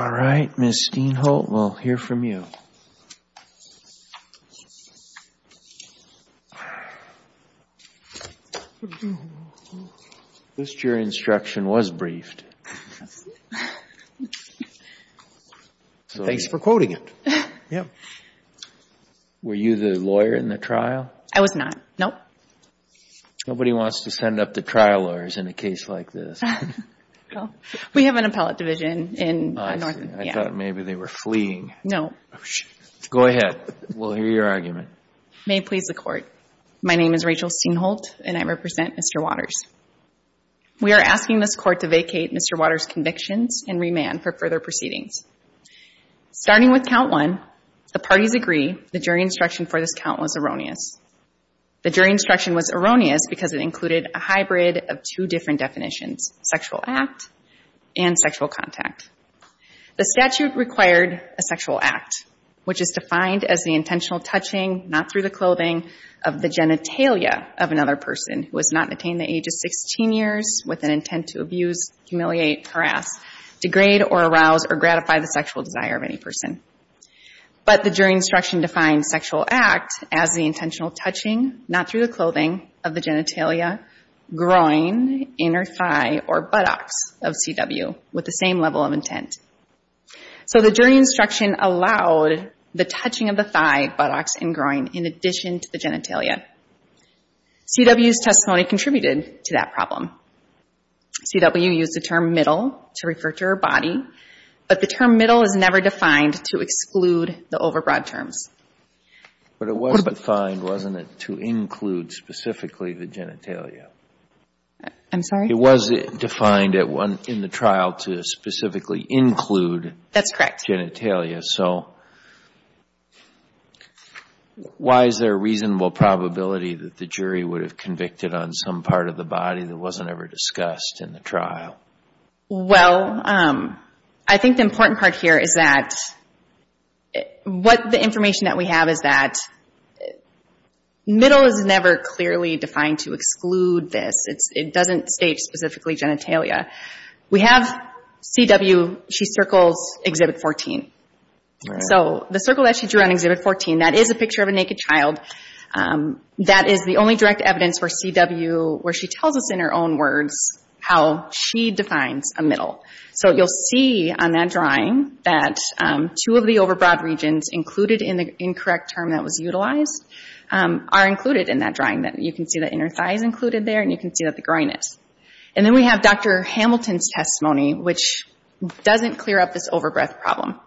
All right, Ms. Steenholt, we'll hear from you. This jury instruction was briefed. Thanks for quoting it. Yep. Were you the lawyer in the trial? I was not. Nope. Nobody wants to send up the trial lawyers in a case like this. We have an appellate division in uh, North. I thought maybe they were fleeing. No. Oh, Go ahead. We'll hear your argument. May it please the Court. My name is Rachel Steenholt, and I represent Mr. Waters. We are asking this Court to vacate Mr. Waters' convictions and remand for further proceedings. Starting with count one, the parties agree the jury instruction for this count was erroneous. The jury instruction was erroneous because it included a hybrid of two different definitions, sexual act and sexual contact. The statute required a sexual act, which is defined as the intentional touching, not through the clothing, of the genitalia of another person who has not attained the age of 16 years with an intent to abuse, humiliate, harass, degrade, or arouse or gratify the sexual desire of any person. But the jury instruction defined sexual act as the intentional touching, not through the clothing, of the genitalia, groin, inner thigh, or buttocks of CW with the same level of intent. So the jury instruction allowed the touching of the thigh, buttocks, and groin in addition to the genitalia. CW's testimony contributed to that problem. CW used the term middle to refer to her body, but the term middle is never defined to exclude the overbroad terms. But it was defined, wasn't it, to include specifically the genitalia? I'm sorry? It was defined in the trial to specifically include That's correct. genitalia. So why is there a reasonable probability that the jury would have convicted on some part of the body that wasn't ever discussed in the trial? Well, um, I think the important part here is that what the information that we have is that middle is never clearly defined to exclude this. It doesn't state specifically genitalia. We have CW, she circles Exhibit 14. So the circle that she drew on Exhibit 14, that is a picture of a naked child. Um, that is the only direct evidence for CW where she tells us in her own words how she defines a middle. So you'll see on that drawing that um, two of the overbroad regions included in the incorrect term that was utilized um, are included in that drawing. That you can see the inner thigh is included there, and you can see that the groin is. And then we have Dr. Hamilton's testimony, which doesn't clear up this overbreadth problem.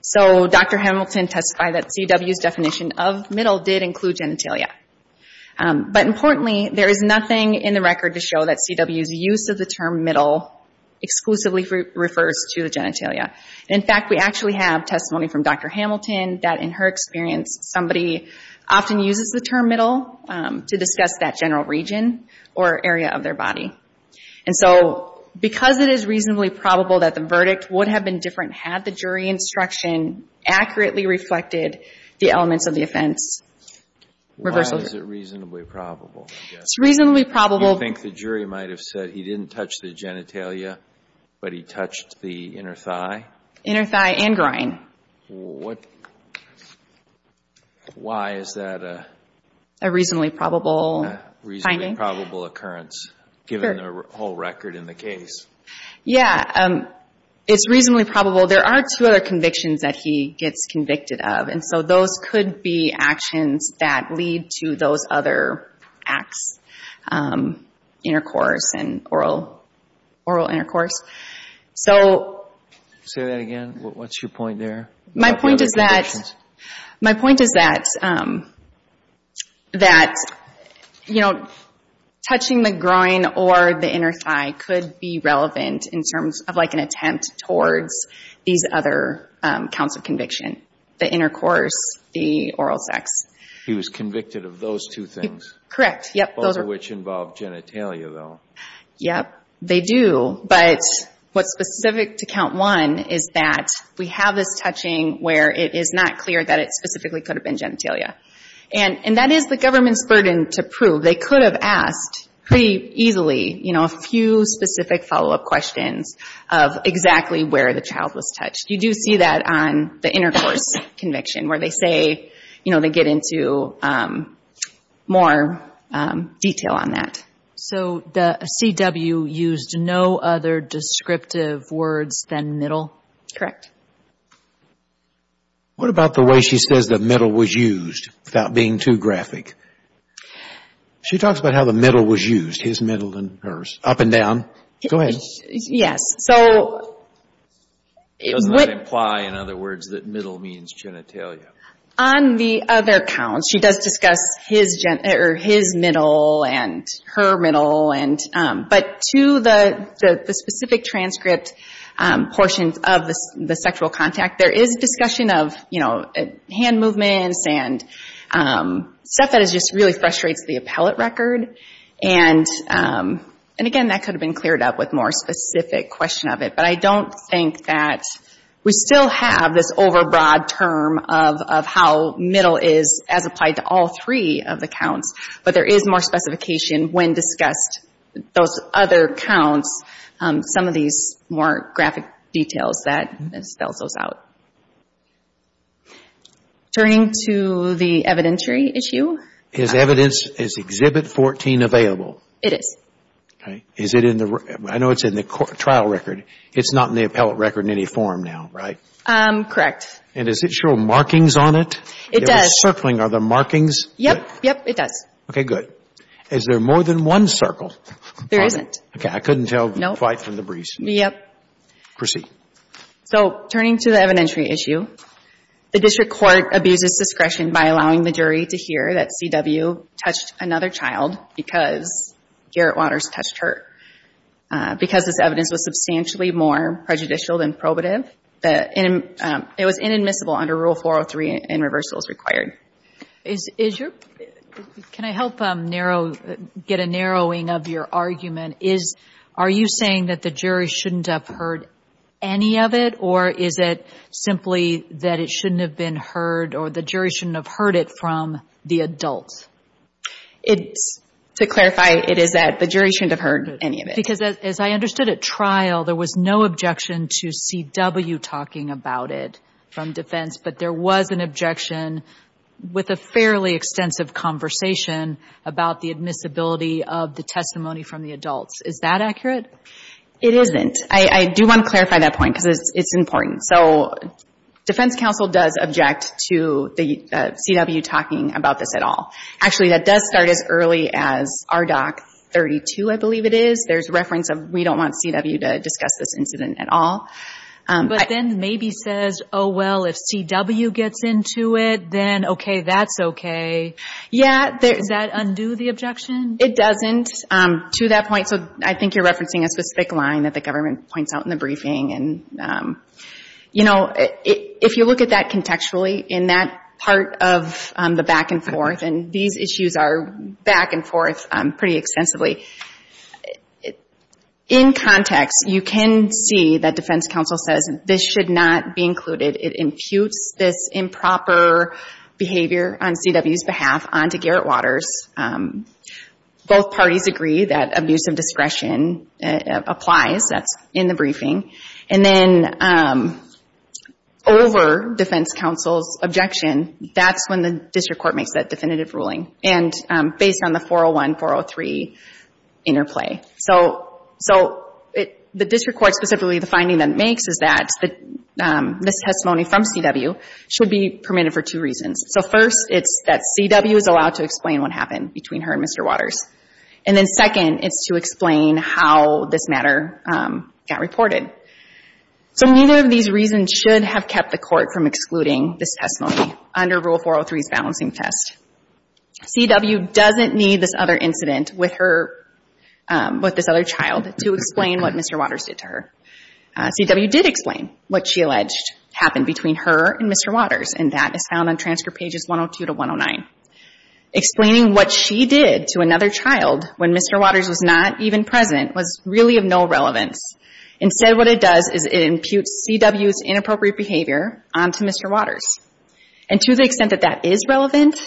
So Dr. Hamilton testified that CW's definition of middle did include genitalia. Um, but importantly, there is nothing in the record to show that CW's use of the term middle exclusively refers to the genitalia. In fact, we actually have testimony from Dr. Hamilton that in her experience, somebody often uses the term middle um, to discuss that general region or area of their body. And so because it is reasonably probable that the verdict would have been different had the jury instruction accurately reflected the elements of the offense. Why is it reasonably probable? It's reasonably probable. You think the jury might have said he didn't touch the genitalia, but he touched the inner thigh? Inner thigh and groin. What why is that a reasonably probable finding? Reasonably probable occurrence, given the whole record in the case. Yeah. Um, It's reasonably probable. There are two other convictions that he gets convicted of. And so those could be actions that lead to those other acts, um, intercourse and oral oral intercourse. So Say that again. What's your point there? My point is that, my point is that, um, that, you know, touching the groin or the inner thigh could be relevant in terms of like an attempt towards these other um, counts of conviction. The intercourse, the oral sex. He was convicted of those two things. Correct. Yep. Both of which involve genitalia, though. Yep. They do. But what's specific to count one is that we have this touching where it is not clear that it specifically could have been genitalia. And that is the government's burden to prove. They could have asked pretty easily, you know, a few specific follow-up questions of exactly where the child was touched. You do see that on the intercourse conviction where they say, you know, they get into um, more um, detail on that. So the CW used no other descriptive words than middle? Correct. What about the way she says the middle was used without being too graphic? She talks about how the middle was used, his middle and hers, up and down. Go ahead. Yes. So Doesn't that imply, in other words, that middle means genitalia? On the other counts, she does discuss his or his middle and her middle, and um but to the the specific transcript Um, portions of the sexual contact, there is discussion of, you know, uh, hand movements and um, stuff that just really frustrates the appellate record. And um and again, that could have been cleared up with more specific question of it. But I don't think that we still have this overbroad term of of how middle is as applied to all three of the counts. But there is more specification when discussed those other counts, um, some of these more graphic details that mm-hmm. spells those out. Turning to the evidentiary issue. Is evidence, is Exhibit 14 available? It is. Okay. Is it in the, I know it's in the trial record. It's not in the appellate record in any form now, right? Um, correct. And does it show markings on it? It does. It was circling. Are there markings? Yep. Yep, it does. Okay, good. Is there more than one circle? There isn't. Okay. I couldn't tell Nope. quite from the briefs. Yep. Proceed. So turning to the evidentiary issue, the district court abuses discretion by allowing the jury to hear that C.W. touched another child because Garrett Waters touched her. Uh, because this evidence was substantially more prejudicial than probative, um, it was inadmissible under Rule 403 and reversal is required. Is your, can I help um, narrow, uh, get a narrowing of your argument? Is, are you saying that the jury shouldn't have heard any of it? Or is it simply that it shouldn't have been heard or the jury shouldn't have heard it from the adults? It's, to clarify, it is that the jury shouldn't have heard any of it. Because as I understood at trial, there was no objection to C.W. talking about it from defense, but there was an objection with a fairly extensive conversation about the admissibility of the testimony from the adults. Is that accurate? It isn't. I do want to clarify that point because it's important. So defense counsel does object to the uh, C.W. talking about this at all. Actually, that does start as early as RDoC 32, I believe it is. There's reference of we don't want C.W. to discuss this incident at all. Um, but then maybe says, oh, well, if C.W. gets into it, then okay, that's okay. Yeah. Does that undo the objection? It doesn't. Um, to that point, so I think you're referencing a specific line that the government points out in the briefing. And, um, you know, if you look at that contextually in that part of the back and forth, and these issues are back and forth pretty extensively, in context, you can see that defense counsel says this should not be included. It imputes this improper behavior on C.W.'s behalf onto Garrett Waters. Um, both parties agree that abuse of discretion uh, applies. That's in the briefing. And then um, over defense counsel's objection, that's when the district court makes that definitive ruling. And um, based on the 401, 403 interplay. So the district court, specifically the finding that it makes is that this um, testimony from C.W. should be permitted for two reasons. So first, it's that C.W. is allowed to explain what happened between her and Mr. Waters. And then second, it's to explain how this matter um, got reported. So neither of these reasons should have kept the court from excluding this testimony under Rule 403's balancing test. C.W. doesn't need this other incident with her, Um, with this other child to explain what Mr. Waters did to her. Uh, C.W. did explain what she alleged happened between her and Mr. Waters. And that is found on transcript pages 102 to 109. Explaining what she did to another child when Mr. Waters was not even present was really of no relevance. Instead, what it does is it imputes C.W.'s inappropriate behavior onto Mr. Waters. And to the extent that that is relevant,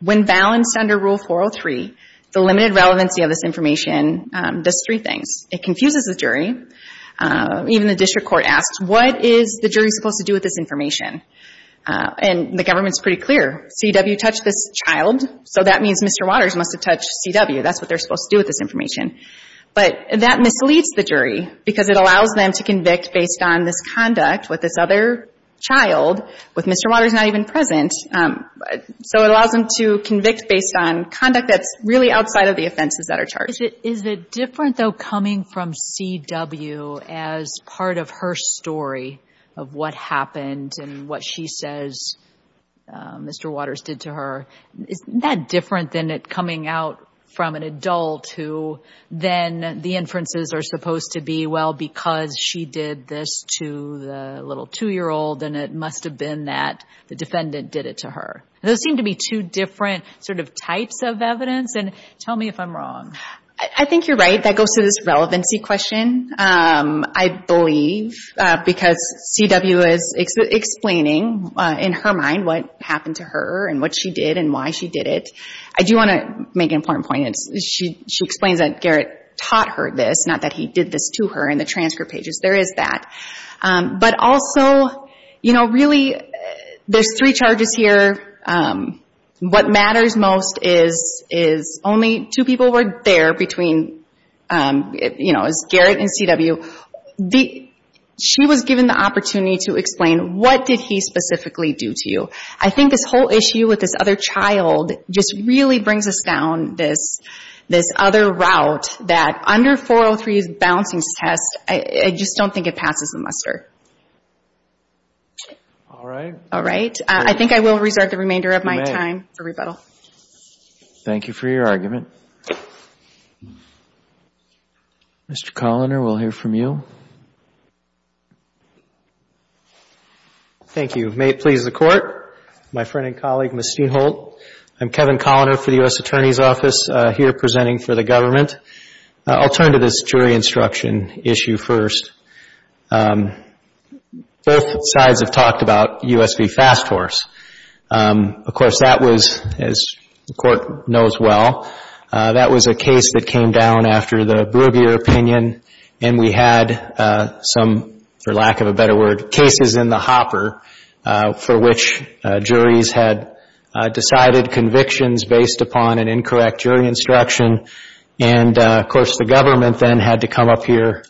when balanced under Rule 403, The limited relevancy of this information um, does three things. It confuses the jury. Uh, even the district court asks, what is the jury supposed to do with this information? Uh, and the government's pretty clear. C.W. touched this child, so that means Mr. Waters must have touched C.W. That's what they're supposed to do with this information. But that misleads the jury because it allows them to convict based on this conduct with this other child, with Mr. Waters not even present. Um, so it allows them to convict based on conduct that's really outside of the offenses that are charged. Is it different, though, coming from C.W. as part of her story of what happened and what she says uh, Mr. Waters did to her? Isn't that different than it coming out from an adult who then the inferences are supposed to be, well, because she did this to the little 2-year-old, then it must have been that the defendant did it to her. Those seem to be two different sort of types of evidence. And tell me if I'm wrong. I think you're right. That goes to this relevancy question. Um, I believe uh, because C.W. is explaining uh, in her mind what happened to her and what she did and why she did it. I do want to make an important point. She explains that Garrett taught her this, not that he did this to her in the transcript pages. There is that. Um, but also, you know, really, uh, there's three charges here. Um, What matters most is only two people were there between, um, you know, is Garrett and C.W. She was given the opportunity to explain what did he specifically do to you. I think this whole issue with this other child just really brings us down this this other route that under 403's balancing test, I just don't think it passes the muster. All right. All right. Uh, I think I will reserve the remainder of my time for rebuttal. Thank you for your argument. Mr. Koliner, we'll hear from you. Thank you. May it please the Court. My friend and colleague, Ms. Steenholt. I'm Kevin Koliner for the U.S. Attorney's Office uh, here presenting for the government. Uh, I'll turn to this jury instruction issue first. Um, Both sides have talked about U.S. v. Fast Horse. Um, of course, that was, as the Court knows well, uh, that was a case that came down after the Bruegger opinion, and we had uh, some, for lack of a better word, cases in the hopper uh, for which juries had decided convictions based upon an incorrect jury instruction. And, of course, the government then had to come up here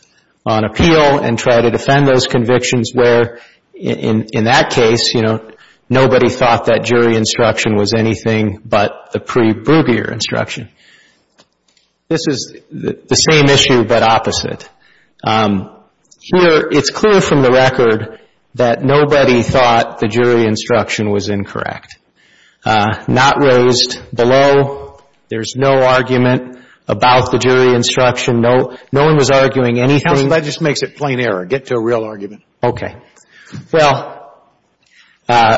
on appeal and try to defend those convictions where, in that case, you know, nobody thought that jury instruction was anything but the pre-Bruegger instruction. This is the same issue but opposite. Um, here, it's clear from the record that nobody thought the jury instruction was incorrect. Uh, not raised below. There's no argument about the jury instruction. No one was arguing anything. Counsel, that just makes it plain error. Get to a real argument. Okay. Well, uh,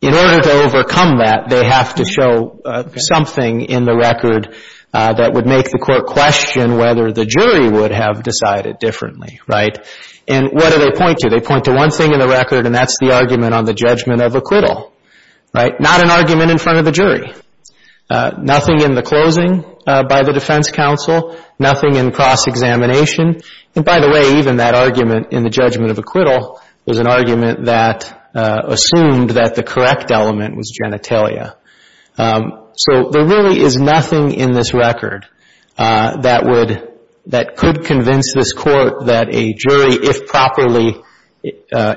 in order to overcome that, they have to show uh, something in the record uh, that would make the Court question whether the jury would have decided differently, right? And what do they point to? They point to one thing in the record, and that's the argument on the judgment of acquittal, right? Not an argument in front of the jury. Uh, nothing in the closing uh, by the defense counsel. Nothing in cross-examination. And, by the way, even that argument in the judgment of acquittal was an argument that uh, assumed that the correct element was genitalia. Um, so there really is nothing in this record that would, that could convince this Court that a jury, if properly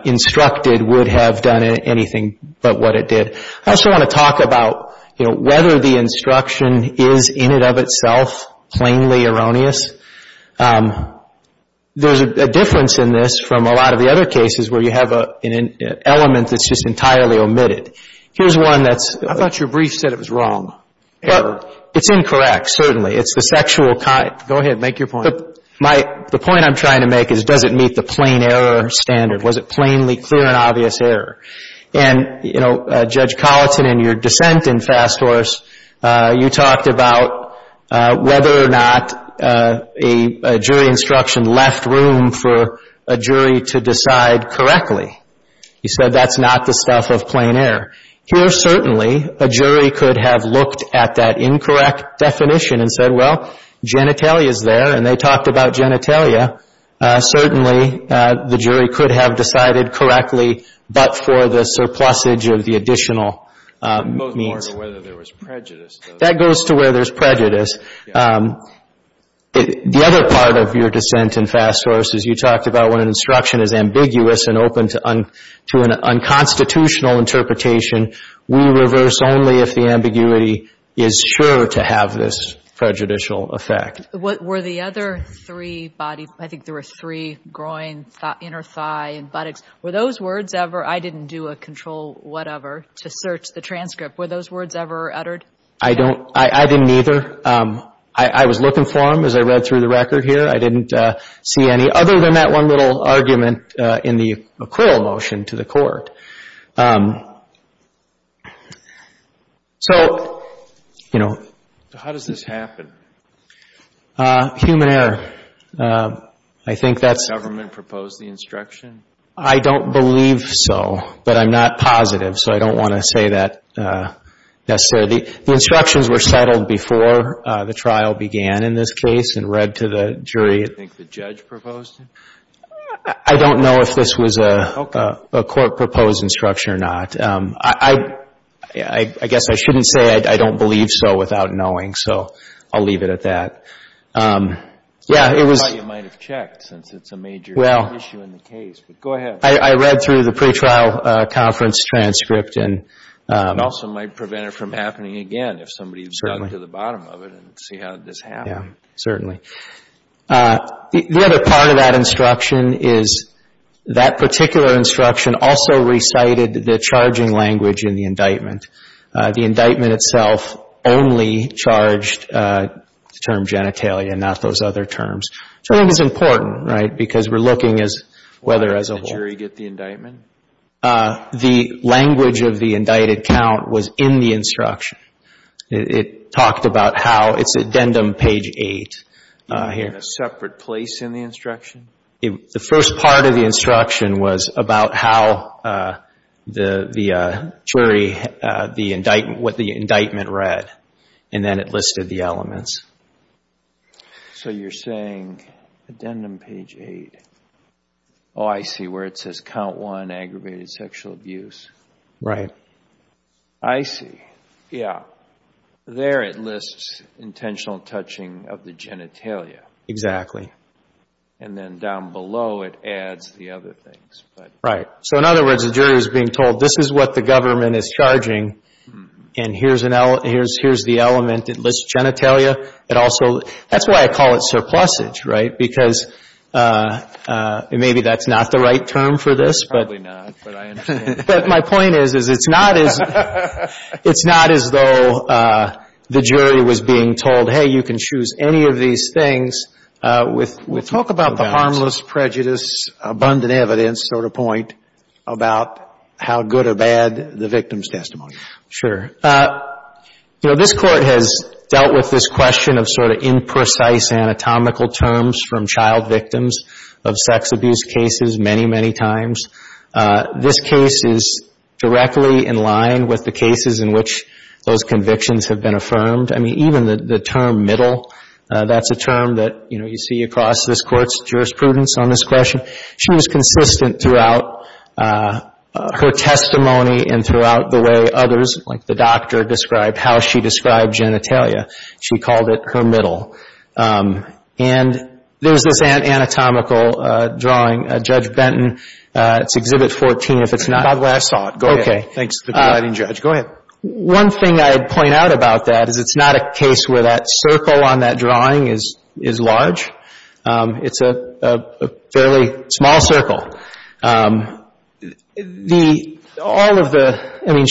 instructed, would have done anything but what it did. I also want to talk about, you know, whether the instruction is in and of itself plainly erroneous. Um, there's a difference in this from a lot of the other cases where you have an element that's just entirely omitted. Here's one that's... I thought your brief said it was wrong. It's incorrect, certainly. It's the sexual... Kind. Go ahead. Make your point. The point I'm trying to make is does it meet the plain error standard? Was it plainly clear and obvious error? And, you know, uh, Judge Colloton, in your dissent in Fast Horse, uh, you talked about uh, whether or not a jury instruction left room for a jury to decide correctly. You said that's not the stuff of plain error. Here, certainly, a jury could have looked at that incorrect definition and said, well, genitalia is there, and they talked about genitalia. Uh, certainly, uh, the jury could have decided correctly, but for the surplusage of the additional uh, means. It goes more to whether there was prejudice. That goes to where there's prejudice. Um, the other part of your dissent in fast is you talked about when an instruction is ambiguous and open to an unconstitutional interpretation, we reverse only if the ambiguity is sure to have this prejudicial effect. Were the other three body, I think there were three, groin, inner thigh, and buttocks, were those words ever, I didn't do a control whatever to search the transcript, were those words ever uttered? I don't, I didn't either. Um, I was looking for them as I read through the record here. I didn't uh, see any, other than that one little argument uh, in the acquittal motion to the court. Um, so, you know. How does this happen? Uh, human error. Uh, I think that's. Government proposed the instruction? I don't believe so, but I'm not positive, so I don't want to say that uh, necessarily. The instructions were settled before the trial began in this case and read to the jury. Do you think the judge proposed it? I don't know if this was a court-proposed instruction or not. Um, I guess I shouldn't say I don't believe so without knowing, so I'll leave it at that. Um, yeah, it was. I thought you might have checked since it's a major issue in the case, but go ahead. I read through the pretrial uh, conference transcript and. Um, it also might prevent it from happening again if somebody dug to the bottom of it and see how this happened. Yeah, certainly. Uh, the other part of that instruction is that particular instruction also recited the charging language in the indictment. Uh, the indictment itself only charged uh, the term genitalia, not those other terms. So I think it's important, right, because we're looking as whether as a whole. Did the jury get the indictment? Uh, the language of the indicted count was in the instruction. It talked about how it's addendum page 8 here. In a separate place in the instruction? The first part of the instruction was about how uh the the uh jury, uh the indictment what the indictment read, and then it listed the elements. So you're saying addendum page 8. Oh, I see, where it says count 1, aggravated sexual abuse. Right. I see. Yeah. There it lists intentional touching of the genitalia. Exactly. And then down below it adds the other things. Right. So in other words, the jury is being told this is what the government is charging, and here's the element. It lists genitalia. It also, that's why I call it surplusage, right, because uh, uh, maybe that's not the right term for this. Probably not, but I understand. But my point is, is it's not as it's not as though uh, the jury was being told, hey, you can choose any of these things. Uh, we'll talk about the harmless prejudice, abundant evidence sort of point about how good or bad the victim's testimony. Sure. Uh, you know, this Court has dealt with this question of sort of imprecise anatomical terms from child victims of sex abuse cases many, many times. Uh, this case is directly in line with the cases in which those convictions have been affirmed. I mean, even the term middle, Uh, that's a term that, you know, you see across this Court's jurisprudence on this question. She was consistent throughout uh, uh, her testimony and throughout the way others, like the doctor, described how she described genitalia. She called it her middle. Um, and there's this anatomical drawing. Judge Benton, it's Exhibit 14 if it's not. By the way, I saw it. Go ahead. Okay. Thanks to the presiding judge. Go ahead. One thing I'd point out about that is it's not a case where that circle on that drawing is large. Um, it's a fairly small circle. Um the all of the, I mean,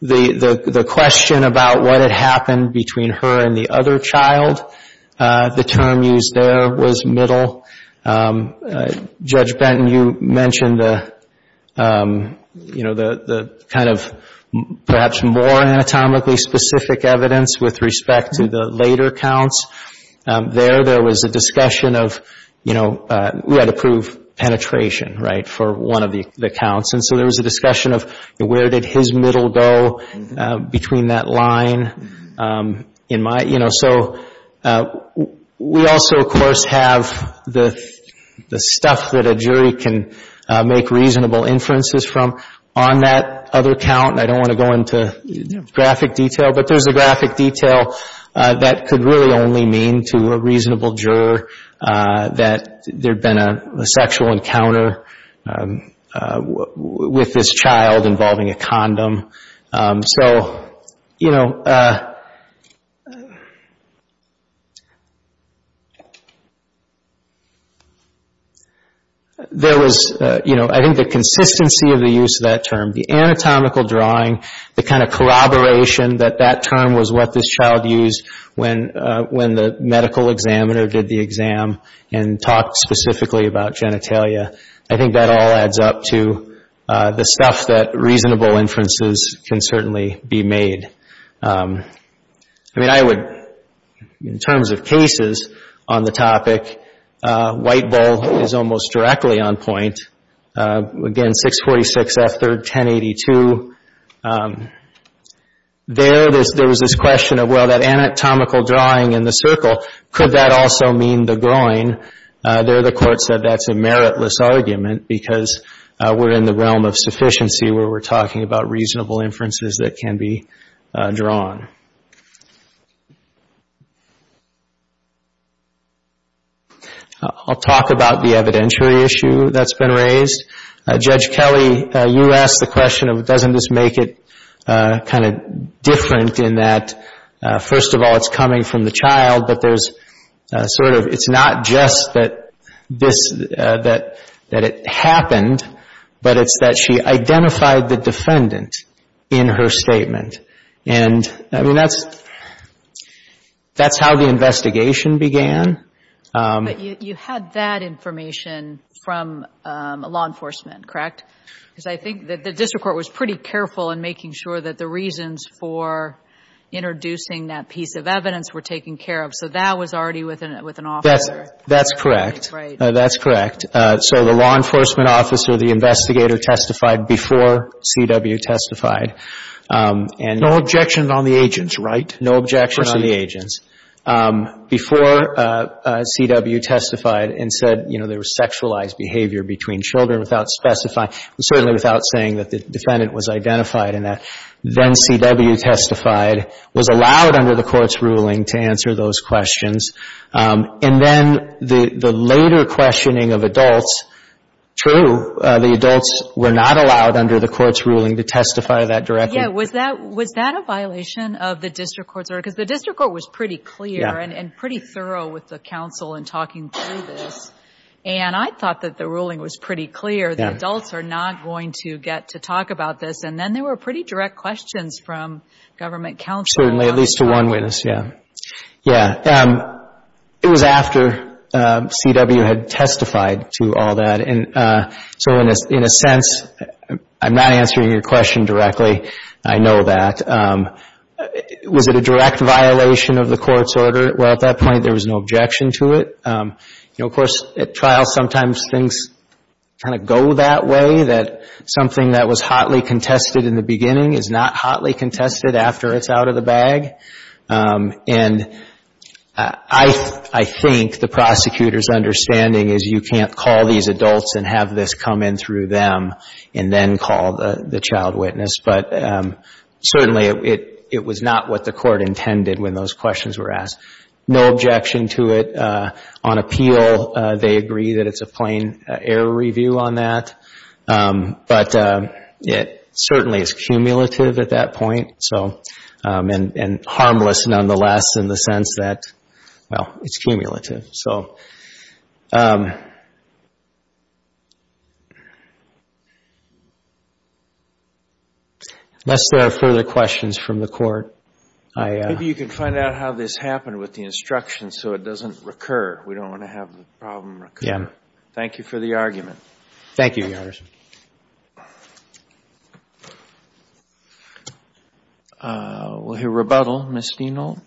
the question about what had happened between her and the other child, uh, the term used there was middle. Um, uh, Judge Benton, you mentioned the, um, you know, the kind of perhaps more anatomically specific evidence with respect to the later counts. Um, there, there was a discussion of, you know, uh, we had to prove penetration, right, for one of the counts. And so there was a discussion of where did his middle go uh, between that line um, in my, you know, so uh, we also, of course, have the stuff that a jury can make reasonable inferences from on that other count. And I don't want to go into graphic detail, but there's a graphic detail uh, that could really only mean to a reasonable juror uh, that there had been a sexual encounter um, uh, with this child involving a condom. Um, so, you know, there was, uh, you know, I think the consistency of the use of that term, the anatomical drawing, the kind of corroboration that that term was what this child used when uh, when the medical examiner did the exam and talked specifically about genitalia, I think that all adds up to uh, the stuff that reasonable inferences can certainly be made. Um, I mean, I would, in terms of cases on the topic, Uh, White Bull is almost directly on point. Uh, again, 646 F. 3rd, 1082. Um, there, there was this question of, well, that anatomical drawing in the circle, could that also mean the groin? Uh, there the court said that's a meritless argument because we're in the realm of sufficiency where we're talking about reasonable inferences that can be drawn. Uh, I'll talk about the evidentiary issue that's been raised. Uh, Judge Kelly, uh, you asked the question of doesn't this make it kind of different in that, first of all, it's coming from the child, but there's sort of, it's not just that this, that that it happened, but it's that she identified the defendant in her statement. And, I mean, that's, that's how the investigation began. Um, but you had that information from um, law enforcement, correct? Because I think that the district court was pretty careful in making sure that the reasons for introducing that piece of evidence were taken care of. So that was already with an officer. That's correct. Right. Uh, that's correct. Uh, so the law enforcement officer, the investigator testified before C.W. testified. Um and No objection on the agents, right? No objection on the agents. Um, before uh, uh, C.W. testified and said, you know, there was sexualized behavior between children without specifying, certainly without saying that the defendant was identified in that, then C.W. testified, was allowed under the court's ruling to answer those questions. Um, and then the the later questioning of adults, true, uh, the adults were not allowed under the court's ruling to testify that directly. Yeah. Was that, was that a violation of the district court's order? Because the district court was pretty clear and pretty thorough with the counsel in talking through this. And I thought that the ruling was pretty clear. The adults are not going to get to talk about this. And then there were pretty direct questions from government counsel. Certainly, at least to one witness, yeah. Yeah. Um, it was after Um, C.W. had testified to all that. And uh, so in a sense, I'm not answering your question directly. I know that. Um, was it a direct violation of the court's order? Well, at that point, there was no objection to it. Um, you know, of course, at trial, sometimes things kind of go that way, that something that was hotly contested in the beginning is not hotly contested after it's out of the bag. And I I think the prosecutor's understanding is you can't call these adults and have this come in through them and then call the child witness. But um, certainly, it it was not what the court intended when those questions were asked. No objection to it. Uh, on appeal, uh, they agree that it's a plain uh, error review on that. Um, but um, it certainly is cumulative at that point. So um and harmless, nonetheless, in the sense that, well, it's cumulative. So um, unless there are further questions from the court, I... Uh, Maybe you can find out how this happened with the instructions so it doesn't recur. We don't want to have the problem recur. Yeah. Thank you for the argument. Thank you, Your Honor. Uh, we'll hear rebuttal. Ms. Steenholt.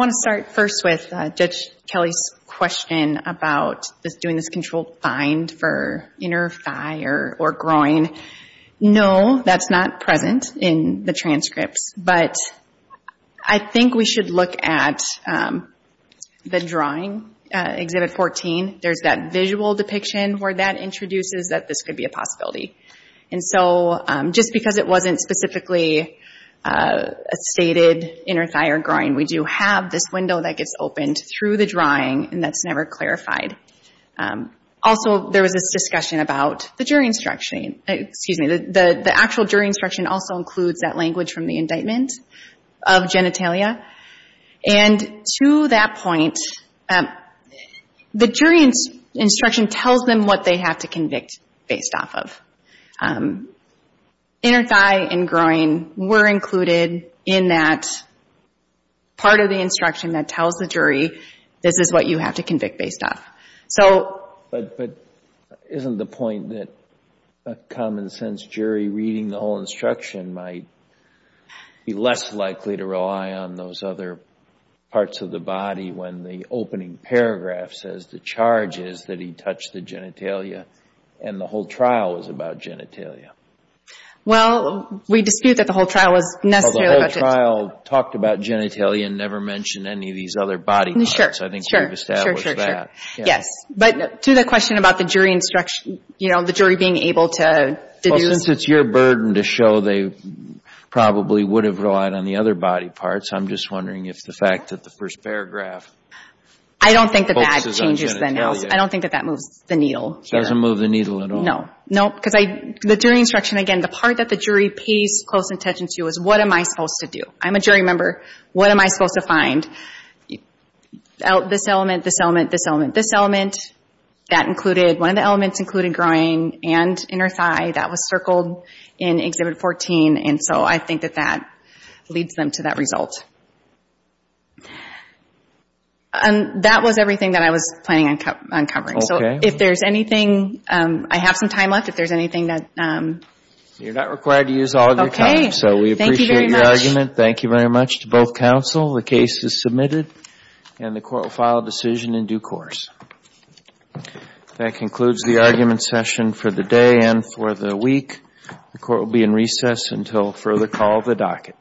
Want to start first with uh, Judge Kelly's question about doing this controlled find for inner thigh or groin. No, that's not present in the transcripts, but I think we should look at um, the drawing, uh, Exhibit 14. There's that visual depiction where that introduces that this could be a possibility. And so um, just because it wasn't specifically stated inner thigh or groin, we do have this window that gets opened through the drawing, and that's never clarified. Um, also, there was this discussion about the jury instruction. Excuse me. The actual jury instruction also includes that language from the indictment of genitalia. And to that point, um, the jury instruction tells them what they have to convict based off of. Um, Inner thigh and groin were included in that part of the instruction that tells the jury this is what you have to convict based off. So But isn't the point that a common sense jury reading the whole instruction might be less likely to rely on those other parts of the body when the opening paragraph says the charge is that he touched the genitalia and the whole trial was about genitalia? Well, we dispute that the whole trial was necessarily about genitalia. The whole trial talked about genitalia and never mentioned any of these other body parts. I think we've established that. Yes. But to the question about the jury instruction, you know, the jury being able to deduce. Well, since it's your burden to show they probably would have relied on the other body parts, I'm just wondering if the fact that the first paragraph I don't think that that changes the analysis. I don't think that that moves the needle here. It doesn't move the needle at all? No. No, because I the jury instruction, again, the part that the jury pays close attention to is what am I supposed to do? I'm a jury member. What am I supposed to find? This element, this element, this element, this element. That included, one of the elements included groin and inner thigh. That was circled in Exhibit 14. And so I think that that leads them to that result. And that was everything that I was planning on covering. So if there's anything, um, I have some time left. If there's anything that um, You're not required to use all of your time. Okay. So we appreciate your argument. Thank you very much to both counsel. The case is submitted and the court will file a decision in due course. That concludes the argument session for the day and for the week. The court will be in recess until further call of the docket.